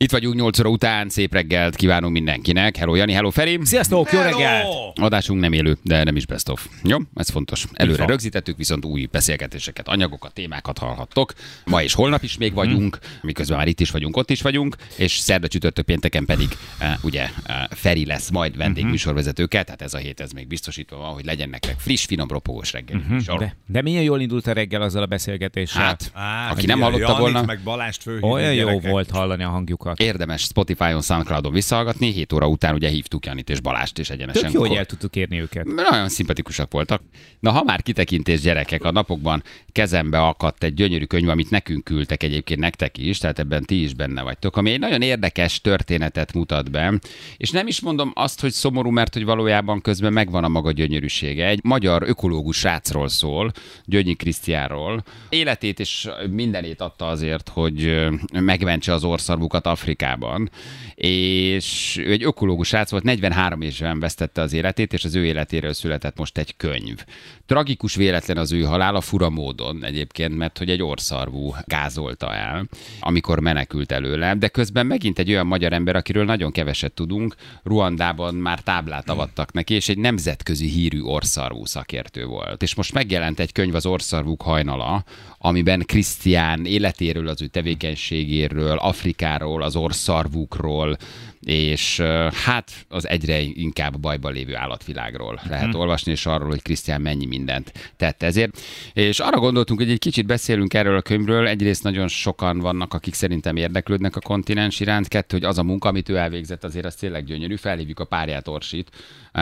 Itt vagyunk 8 óra után, szép reggelt kívánunk mindenkinek. Hello Jani, hello Feri. Sziasztok, jó reggelt! Adásunk nem élő, de nem is best of. Jó, ez fontos. Előre rögzítettük, viszont új beszélgetéseket, anyagokat, témákat hallhattok. Ma és holnap is még vagyunk, miközben már itt is vagyunk, ott is vagyunk, és szerda csütörtök pénteken pedig uh, ugye uh, Feri lesz majd vendégműsorvezetőkkel, tehát ez a hét ez még biztosítva van, hogy legyen nektek friss, finom, ropogós reggel. műsor. De, de milyen jól indult a reggel azzal a beszélgetéssel. Hát, Á, aki nem hallotta Janit volna, meg Balást Olyan jó gyerekek. volt hallani a hangjukat. Érdemes Spotify-on, Soundcloud-on visszahallgatni. 7 óra után ugye hívtuk Janit és Balást, és egyenesen Tök jó, hogy el tudtuk érni őket. Nagyon szimpatikusak voltak. Na, ha már kitekintés gyerekek, a napokban kezembe akadt egy gyönyörű könyv, amit nekünk küldtek egyébként nektek is, tehát ebben ti is benne vagytok, ami egy nagyon érdekes történetet mutat be. És nem is mondom azt, hogy szomorú, mert hogy valójában közben megvan a maga gyönyörűsége. Egy magyar ökológus srácról szól, Gyöngyi Krisztiánról. Életét és mindenét adta azért, hogy megmentse az orszarvukat Afrikában. És ő egy ökológus srác volt, 43 évesen vesztette az életét, és az ő életéről született most egy könyv. Tragikus véletlen az ő halála fura módon egyébként, mert hogy egy orszarvú gázolta el, amikor menekült előle, de közben megint egy olyan magyar ember, akiről nagyon keveset tudunk, Ruandában már táblát avattak neki, és egy nemzetközi hírű orszarvú szakértő volt. És most megjelent egy könyv az orszarvúk hajnala, amiben Krisztián életéről, az ő tevékenységéről, Afrikáról, az orszarvúkról, és hát az egyre inkább bajban lévő állatvilágról lehet olvasni, és arról, hogy Krisztián mennyi mindent tett ezért. És arra gondoltunk, hogy egy kicsit beszélünk erről a könyvről. Egyrészt nagyon sokan vannak, akik szerintem érdeklődnek a kontinens iránt. Kettő, hogy az a munka, amit ő elvégzett, azért az tényleg gyönyörű. Felhívjuk a párját Orsit,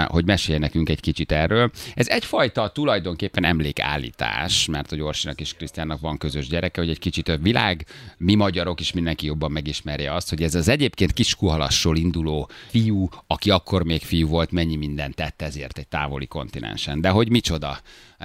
hogy mesélj nekünk egy kicsit erről. Ez egyfajta tulajdonképpen emlékállítás, mert hogy Orsinak és Krisztiánnak van közös gyereke, hogy egy kicsit a világ, mi magyarok is mindenki jobban megismerje azt, hogy ez az egyébként kiskuhalasról induló fiú, aki akkor még fiú volt, mennyi mindent tett ezért egy távoli kontinensen. De hogy micsoda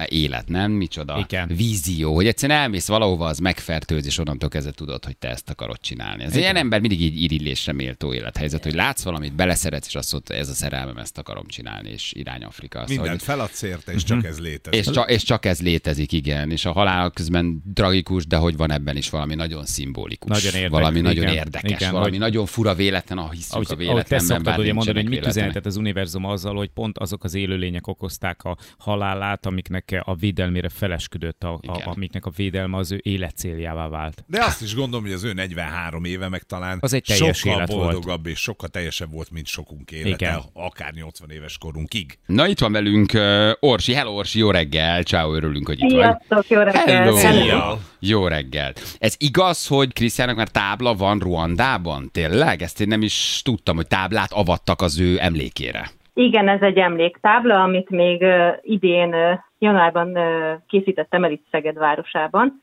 élet, nem? Micsoda Igen. vízió, hogy egyszerűen elmész valahova, az megfertőz, és onnantól kezdve tudod, hogy te ezt akarod csinálni. Ez ilyen ember mindig így irillésre méltó élethelyzet, hogy látsz valamit, beleszeretsz, és azt mondod, ez a szerelmem, ezt akarom csinálni, és irány Afrika. Azt, Mindent hogy- feladsz érte, és csak ez létezik. és, csak, és csak ez létezik, igen. És a halál közben tragikus, de hogy van ebben is valami nagyon szimbolikus. Nagyon érdekes, valami igen. nagyon érdekes, Igen, valami hogy- nagyon fura véletlen, ha hiszük Ahogy, a ahogy te véletlenben, szoktad ugye mondani, hogy mit üzenhetett az univerzum azzal, hogy pont azok az élőlények okozták a halálát, amiknek a védelmére felesküdött, a, a, amiknek a védelme az ő életcéljává vált. De azt is gondolom, hogy az ő 43 éve meg talán Az egy teljes sokkal élet volt. boldogabb és sokkal teljesebb volt, mint sokunk élete, Igen. akár 80 éves korunkig. Na itt van velünk uh, Orsi. Hello Orsi, jó reggel. Ciao, örülünk, hogy itt vagy. Sziasztok, jó reggelt! Hello. Szia. Jó reggel. Ez igaz, hogy Krisztiának már tábla van Ruandában? Tényleg? Ezt én nem is tudtam, hogy táblát avattak az ő emlékére. Igen, ez egy emléktábla, amit még idén, januárban készítettem el itt Szeged városában,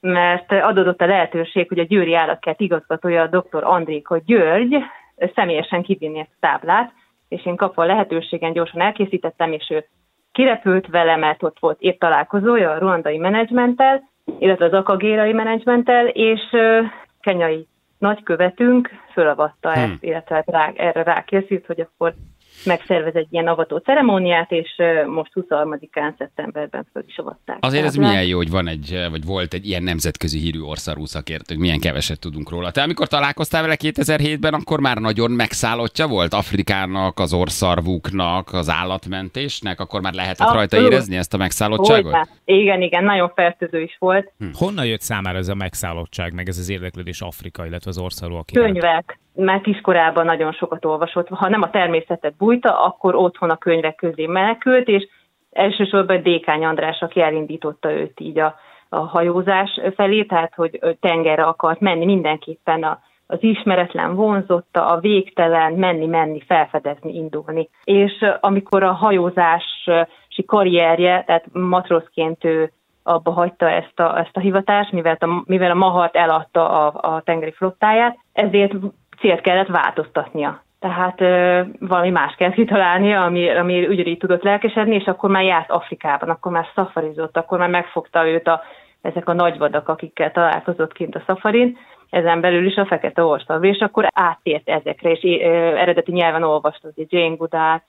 mert adódott a lehetőség, hogy a Győri Állatkert igazgatója, a dr. Andréko György személyesen kivinni ezt a táblát, és én kapva a lehetőségen gyorsan elkészítettem, és ő kirepült vele, mert ott volt épp találkozója a ruandai menedzsmenttel, illetve az akagérai menedzsmenttel, és kenyai nagykövetünk fölavatta Hmm. ezt, illetve rá, erre rákészült, hogy akkor megszervez egy ilyen avató ceremóniát, és most 23-án szeptemberben föl is avatták. Azért ez milyen jó, hogy van egy, vagy volt egy ilyen nemzetközi hírű orszarú szakértők, milyen keveset tudunk róla. Te amikor találkoztál vele 2007-ben, akkor már nagyon megszállottja volt Afrikának, az orszarvúknak, az állatmentésnek, akkor már lehetett rajta Abszolút. érezni ezt a megszállottságot? Hogyne. Igen, igen, nagyon fertőző is volt. Honnan jött számára ez a megszállottság, meg ez az érdeklődés Afrika, illetve az országok iránt? Könyvek, mert kiskorában nagyon sokat olvasott. Ha nem a természetet bújta, akkor otthon a könyvek közé menekült, és elsősorban Dékány András, aki elindította őt így a, a hajózás felé, tehát hogy tengerre akart menni mindenképpen a, az ismeretlen vonzotta, a végtelen, menni, menni, felfedezni, indulni. És amikor a hajózási karrierje, tehát matrózként ő abba hagyta ezt a, ezt a hivatást, mivel a, mivel a Mahart eladta a, a tengeri flottáját, ezért célt kellett változtatnia. Tehát ö, valami más kell kitalálnia, ami, ami ugyanígy tudott lelkesedni, és akkor már járt Afrikában, akkor már szafarizott, akkor már megfogta őt a, ezek a nagyvadak, akikkel találkozott kint a szafarin, ezen belül is a fekete orszarv, és akkor áttért ezekre, és ö, eredeti nyelven olvasta, Jane Goodall,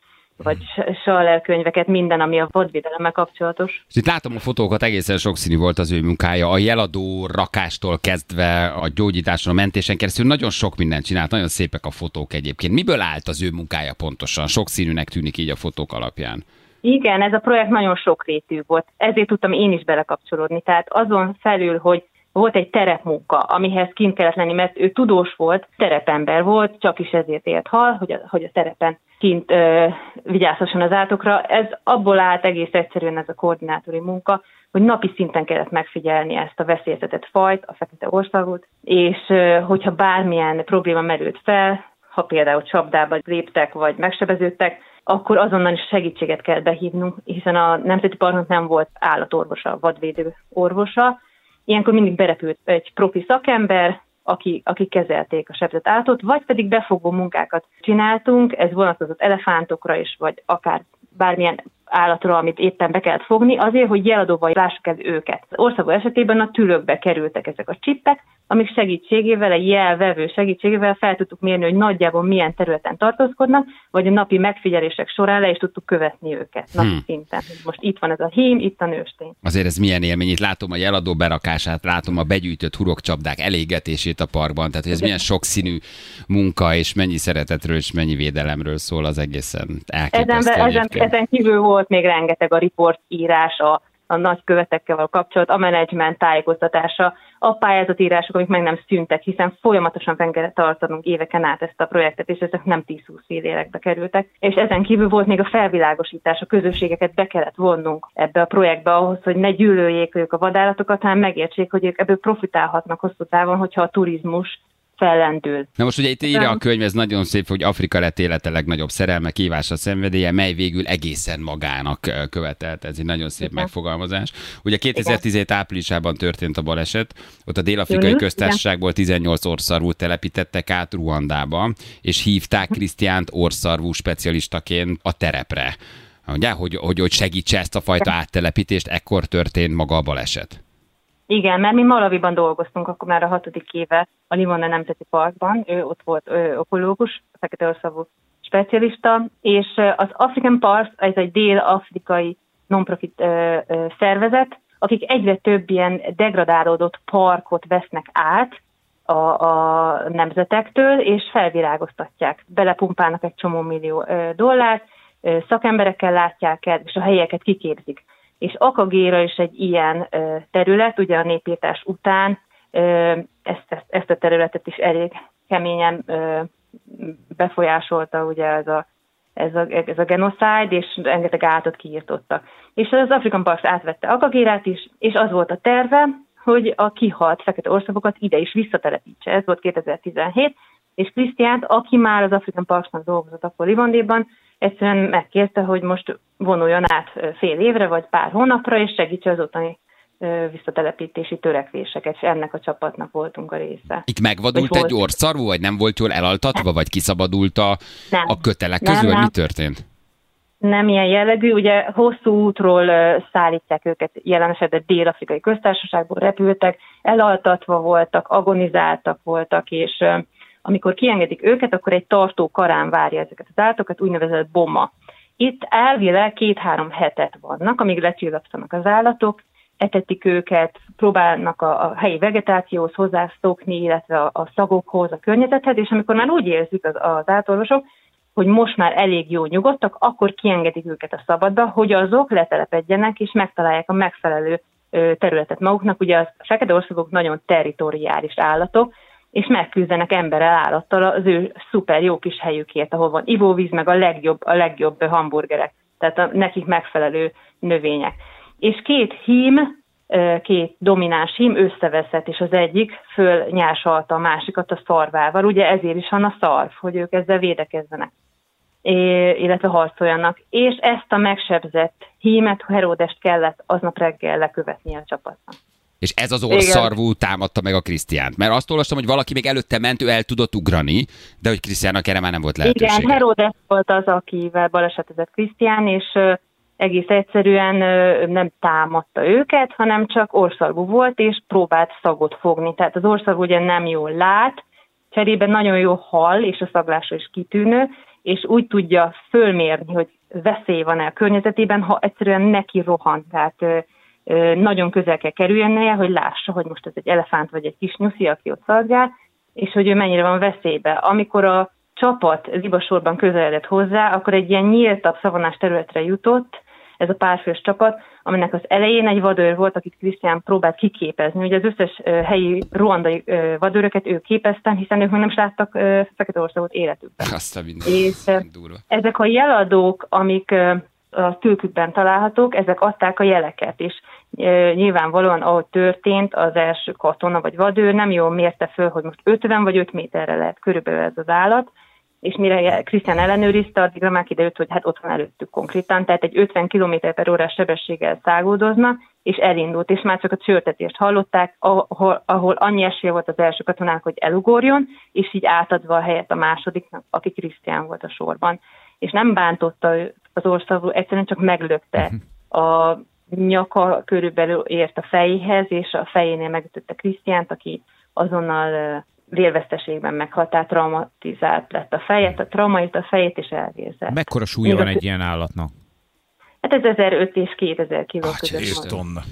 vagy Schaller könyveket, minden, ami a vadvédelemmel kapcsolatos. És itt látom a fotókat, egészen sokszínű volt az ő munkája, a jeladó rakástól kezdve a gyógyításon, a mentésen keresztül nagyon sok mindent csinált, nagyon szépek a fotók egyébként. Miből állt az ő munkája pontosan? Sokszínűnek tűnik így a fotók alapján. Igen, ez a projekt nagyon sokrétű volt, ezért tudtam én is belekapcsolódni. Tehát azon felül, hogy volt egy terepmunka, amihez kint kellett lenni, mert ő tudós volt, terepember volt, csak is ezért élt hal, hogy a, hogy a terepen kint ö, vigyázhasson az átokra. Ez abból állt egész egyszerűen ez a koordinátori munka, hogy napi szinten kellett megfigyelni ezt a veszélyeztetett fajt, a fekete országot, és ö, hogyha bármilyen probléma merült fel, ha például csapdába léptek, vagy megsebeződtek, akkor azonnal is segítséget kell behívnunk, hiszen a Nemzeti Parknak nem volt állatorvosa, vadvédő orvosa. Ilyenkor mindig berepült egy profi szakember, aki, aki kezelték a sebzett állatot, vagy pedig befogó munkákat csináltunk, ez vonatkozott elefántokra is, vagy akár bármilyen állatra, amit éppen be kellett fogni, azért, hogy jeladóval lássuk el őket. Az országok esetében a tülökbe kerültek ezek a csippek, amik segítségével, egy jelvevő segítségével fel tudtuk mérni, hogy nagyjából milyen területen tartózkodnak, vagy a napi megfigyelések során le is tudtuk követni őket napi hmm. szinten. Most itt van ez a hím, itt a nőstény. Azért ez milyen élmény, itt látom a jeladó berakását, látom a begyűjtött hurokcsapdák elégetését a parkban, tehát hogy ez milyen sokszínű munka, és mennyi szeretetről és mennyi védelemről szól az egészen elképesztő. Ezen, ezen, ezen kívül volt még rengeteg a riport írás, a a nagykövetekkel való kapcsolat, a menedzsment tájékoztatása, a pályázatírások, amik meg nem szűntek, hiszen folyamatosan fenn tartanunk éveken át ezt a projektet, és ezek nem 10-20 évekbe kerültek. És ezen kívül volt még a felvilágosítás, a közösségeket be kellett vonnunk ebbe a projektbe ahhoz, hogy ne gyűlöljék ők a vadállatokat, hanem megértsék, hogy ők ebből profitálhatnak hosszú távon, hogyha a turizmus fellendül. Na most ugye itt írja a könyv, ez nagyon szép, hogy Afrika lett élete legnagyobb szerelme, kívása, szenvedélye, mely végül egészen magának követelt. Ez egy nagyon szép Igen. megfogalmazás. Ugye 2017 áprilisában történt a baleset, ott a Dél-Afrikai Köztársaságból 18 orszarvút telepítettek át Ruandába, és hívták Krisztiánt orszarvú specialistaként a terepre. Ugye, hogy, hogy, hogy segítse ezt a fajta áttelepítést, ekkor történt maga a baleset. Igen, mert mi Malaviban dolgoztunk akkor már a hatodik éve a Limona Nemzeti Parkban, ő ott volt ő, ökológus, fekete orszavú specialista, és az African Parks, ez egy dél-afrikai non-profit ö, ö, szervezet, akik egyre több ilyen degradálódott parkot vesznek át a, a nemzetektől, és felvirágoztatják. Belepumpálnak egy csomó millió ö, dollárt, ö, szakemberekkel látják el, és a helyeket kiképzik és Akagéra is egy ilyen terület, ugye a népírtás után ezt, ezt, ezt a területet is elég keményen befolyásolta ugye ez a, ez a, ez a genocide, és rengeteg állatot kiírtottak. És az African Parks átvette Akagérát is, és az volt a terve, hogy a kihalt fekete országokat ide is visszatelepítse. Ez volt 2017, és Krisztiánt, aki már az African Parksnak dolgozott akkor Livandéban, egyszerűen megkérte, hogy most vonuljon át fél évre vagy pár hónapra, és segítse az ottani visszatelepítési törekvéseket, és ennek a csapatnak voltunk a része. Itt megvadult egy volt... orszarvú, vagy nem volt jól elaltatva, vagy kiszabadult a, nem. a kötelek közül, nem, vagy mi történt? Nem ilyen jellegű, ugye hosszú útról szállítják őket, jelen esetben Dél-Afrikai Köztársaságból repültek, elaltatva voltak, agonizáltak voltak, és amikor kiengedik őket, akkor egy tartó karán várja ezeket az állatokat, úgynevezett bomma. Itt elvileg két-három hetet vannak, amíg lecsillapszanak az állatok, etetik őket, próbálnak a, a helyi vegetációhoz hozzászokni, illetve a, a szagokhoz, a környezethez, és amikor már úgy érzik az, az átorvosok, hogy most már elég jó nyugodtak, akkor kiengedik őket a szabadba, hogy azok letelepedjenek és megtalálják a megfelelő területet maguknak. Ugye a fekete országok nagyon territoriális állatok, és megküzdenek emberrel, állattal az ő szuper jó kis helyükért, ahol van ivóvíz, meg a legjobb, a legjobb hamburgerek, tehát a nekik megfelelő növények. És két hím, két domináns hím összeveszett, és az egyik föl nyársalta a másikat a szarvával. Ugye ezért is van a szarv, hogy ők ezzel védekezzenek, illetve harcoljanak. És ezt a megsebzett hímet Heródest kellett aznap reggel lekövetni a csapatnak. És ez az orszarvú támadta meg a Krisztiánt. Mert azt olvastam, hogy valaki még előtte ment, ő el tudott ugrani, de hogy Krisztiánnak erre már nem volt lehetőség. Igen, Herodes volt az, akivel balesetezett Krisztián, és egész egyszerűen nem támadta őket, hanem csak orszarvú volt, és próbált szagot fogni. Tehát az orszarvú ugye nem jól lát, cserében nagyon jó hal, és a szaglása is kitűnő, és úgy tudja fölmérni, hogy veszély van-e a környezetében, ha egyszerűen neki rohan. Tehát nagyon közel kell kerülnie, hogy lássa, hogy most ez egy elefánt vagy egy kis nyuszi, aki ott szaladgál, és hogy ő mennyire van veszélybe. Amikor a csapat zibasorban közeledett hozzá, akkor egy ilyen nyíltabb szavonás területre jutott, ez a párfős csapat, aminek az elején egy vadőr volt, akit Krisztián próbált kiképezni. Ugye az összes helyi ruandai vadőröket ő képeztem, hiszen ők még nem is láttak Fekete-országot életükben. Azt a és durva. ezek a jeladók, amik a tőkükben találhatók, ezek adták a jeleket, és nyilvánvalóan, ahogy történt, az első katona vagy vadőr nem jól mérte föl, hogy most 50 vagy 5 méterre lehet körülbelül ez az állat, és mire Krisztián ellenőrizte, addigra már kiderült, hogy hát ott van előttük konkrétan, tehát egy 50 km per órás sebességgel szágódozna, és elindult, és már csak a csörtetést hallották, ahol, ahol annyi esélye volt az első katonának, hogy elugorjon, és így átadva a helyet a másodiknak, aki Krisztián volt a sorban. És nem bántotta az országú, egyszerűen csak meglökte mhm. a nyaka körülbelül ért a fejéhez, és a fejénél megütötte Krisztiánt, aki azonnal vérveszteségben meghalt, tehát traumatizált lett a fejet, a traumait a fejét is elvérzett. Mekkora súlya van egy ilyen állatnak? Hát ez 1005 és 2000 kiló ah, között tonna.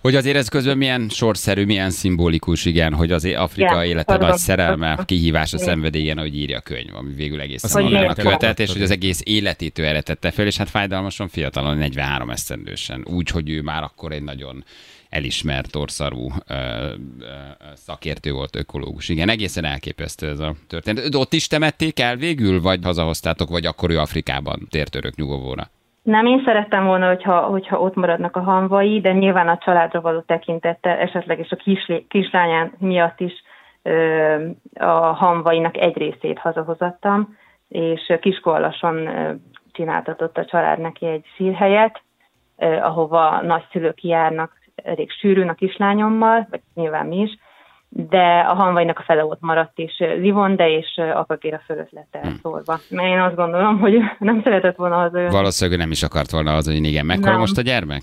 Hogy azért ez közben milyen sorszerű, milyen szimbolikus, igen, hogy az Afrika ja, élete nagy szerelme, kihívás a szenvedélyen, ahogy írja a könyv, ami végül egészen magának követett, és hogy az egész életét ő eretette fel, és hát fájdalmasan fiatalon, 43 esztendősen, úgy, hogy ő már akkor egy nagyon elismert orszarú ö, ö, szakértő volt, ökológus. Igen, egészen elképesztő ez a történet. De ott is temették el végül, vagy hazahoztátok, vagy akkor ő Afrikában tért örök nyugovóra? Nem, én szerettem volna, hogyha, hogyha ott maradnak a hanvai, de nyilván a családra való tekintette, esetleg és a kislányán miatt is ö, a hanvainak egy részét hazahozattam, és kiskolason csináltatott a család neki egy szírhelyet, ahova nagyszülők járnak elég sűrűn a kislányommal, vagy nyilván mi is, de a hanvainak a fele ott maradt is Livonde és Akakéra fölött lett elszórva. Hmm. Mert én azt gondolom, hogy nem szeretett volna az ő. Valószínűleg nem is akart volna az, hogy igen. Mekkora nem. most a gyermek?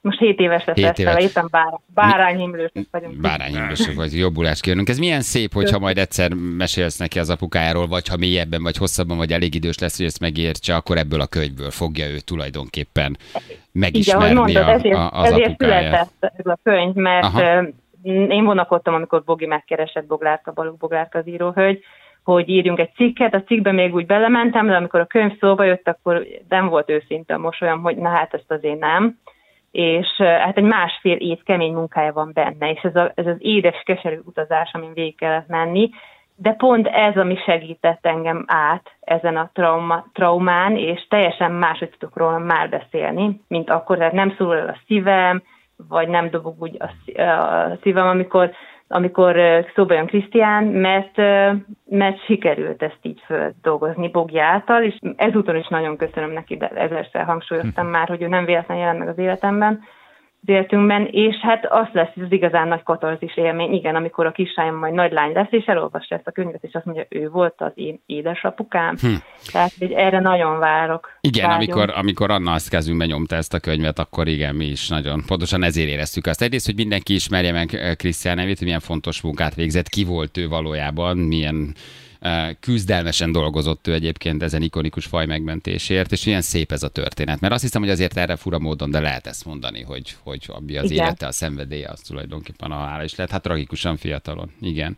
Most 7 éves lesz 7 éves. éppen bár, bárányhimlősök vagyunk. Bárányhimlősök vagy, jobbulást kérünk. Ez milyen szép, hogyha majd egyszer mesélsz neki az apukájáról, vagy ha mélyebben, vagy hosszabban, vagy elég idős lesz, hogy ezt megértse, akkor ebből a könyvből fogja ő tulajdonképpen megismerni Igen, mondtad, a, ezért, a, az ezért apukáját. ez a könyv, mert Aha. Én vonakodtam, amikor Bogi megkeresett Boglárka, Balog Boglárka az íróhölgy, hogy írjunk egy cikket, a cikkbe még úgy belementem, de amikor a könyv szóba jött, akkor nem volt őszinte a mosolyom, hogy na hát ezt azért nem. És hát egy másfél év kemény munkája van benne, és ez, a, ez az édes, keserű utazás, amin végig kellett menni, de pont ez, ami segített engem át ezen a trauma, traumán, és teljesen máshogy tudok róla már beszélni, mint akkor, tehát nem szól el a szívem, vagy nem dobog úgy a, szívem, amikor amikor szóba jön Krisztián, mert, mert sikerült ezt így földolgozni Bogi által, és ezúton is nagyon köszönöm neki, de ezerszer hangsúlyoztam hm. már, hogy ő nem véletlenül jelent meg az életemben, életünkben, és hát az lesz az igazán nagy katarzis élmény, igen, amikor a kislányom majd nagy lány lesz, és elolvassa ezt a könyvet, és azt mondja, ő volt az én édesapukám. Hm. Tehát hogy erre nagyon várok. Igen, amikor, amikor Anna azt kezünkbe nyomta ezt a könyvet, akkor igen, mi is nagyon pontosan ezért éreztük azt. Egyrészt, hogy mindenki ismerje meg Krisztián nevét, hogy milyen fontos munkát végzett, ki volt ő valójában, milyen küzdelmesen dolgozott ő egyébként ezen ikonikus faj megmentésért, és ilyen szép ez a történet. Mert azt hiszem, hogy azért erre fura módon, de lehet ezt mondani, hogy, hogy ami az Igen. élete, a szenvedélye, az tulajdonképpen a halála is lehet. Hát tragikusan fiatalon. Igen.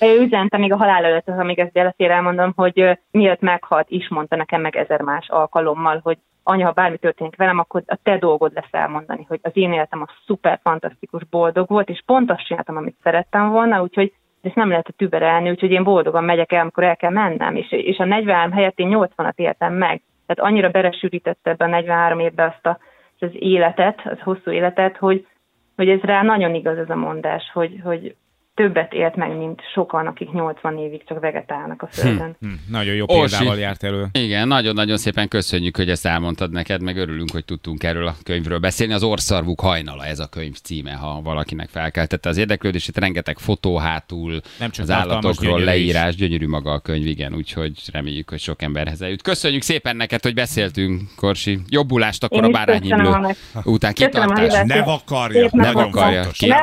Ő üzente még a halál előtt, az, amíg ezt életére elmondom, hogy miért meghalt, is mondta nekem meg ezer más alkalommal, hogy anya, ha bármi történik velem, akkor a te dolgod lesz elmondani, hogy az én életem a szuper, fantasztikus, boldog volt, és pont azt csináltam, amit szerettem volna, úgyhogy de ezt nem lehet a tüberelni, úgyhogy én boldogan megyek el, amikor el kell mennem, és, és a 43 helyett én 80-at éltem meg. Tehát annyira beresűrítette ebbe a 43 évbe azt a, az életet, az hosszú életet, hogy, hogy ez rá nagyon igaz ez a mondás, hogy, hogy többet élt meg, mint sokan, akik 80 évig csak vegetálnak a Földön. Hm, hm, nagyon jó példával Orsi. járt elő. Igen, nagyon-nagyon szépen köszönjük, hogy ezt elmondtad neked, meg örülünk, hogy tudtunk erről a könyvről beszélni. Az Orszarvuk hajnala, ez a könyv címe, ha valakinek felkeltette az érdeklődését. Rengeteg fotó hátul, Nem csak az állatokról, leírás, is. gyönyörű maga a könyv, igen, úgyhogy reméljük, hogy sok emberhez eljut. Köszönjük szépen neked, hogy beszéltünk, Korsi. Jobbulást akkor Én a bárányimlő után. Kitartás. Ne vakarja, ne vakarja. Két,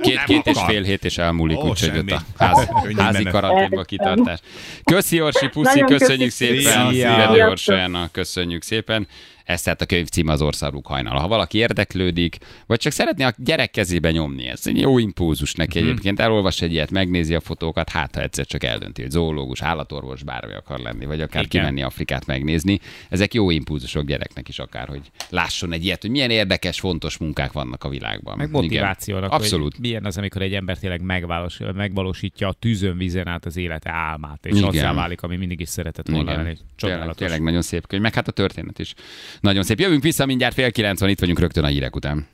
két, két és fél hét és elmúlik, Ó, úgyhogy ott a házi, Könnyen házi karanténba kitartás. Köszi, Orsi, puszi, köszönjük köszönjük. szépen. Szia. Köszönjük szépen. Ez tehát a könyv cím az Országuk hajnala. Ha valaki érdeklődik, vagy csak szeretné a gyerek kezébe nyomni, ez egy jó impulzus neki Mhm. egyébként. Elolvas egy ilyet, megnézi a fotókat, hát ha egyszer csak eldönti, hogy zoológus, állatorvos, bármi akar lenni, vagy akár Igen. kimenni Afrikát megnézni. Ezek jó impulzusok gyereknek is akár, hogy lásson egy ilyet, hogy milyen érdekes, fontos munkák vannak a világban. Meg Igen. motivációnak, Abszolút. hogy milyen az, amikor egy ember tényleg megvalós, megvalósítja a tűzön, vízen át az élete álmát, és Igen. azzá válik, ami mindig is szeretett volna lenni. Tényleg, tényleg nagyon szép könyv, meg hát a történet is. Nagyon szép. Jövünk vissza mindjárt fél kilenc van, itt vagyunk rögtön a hírek után.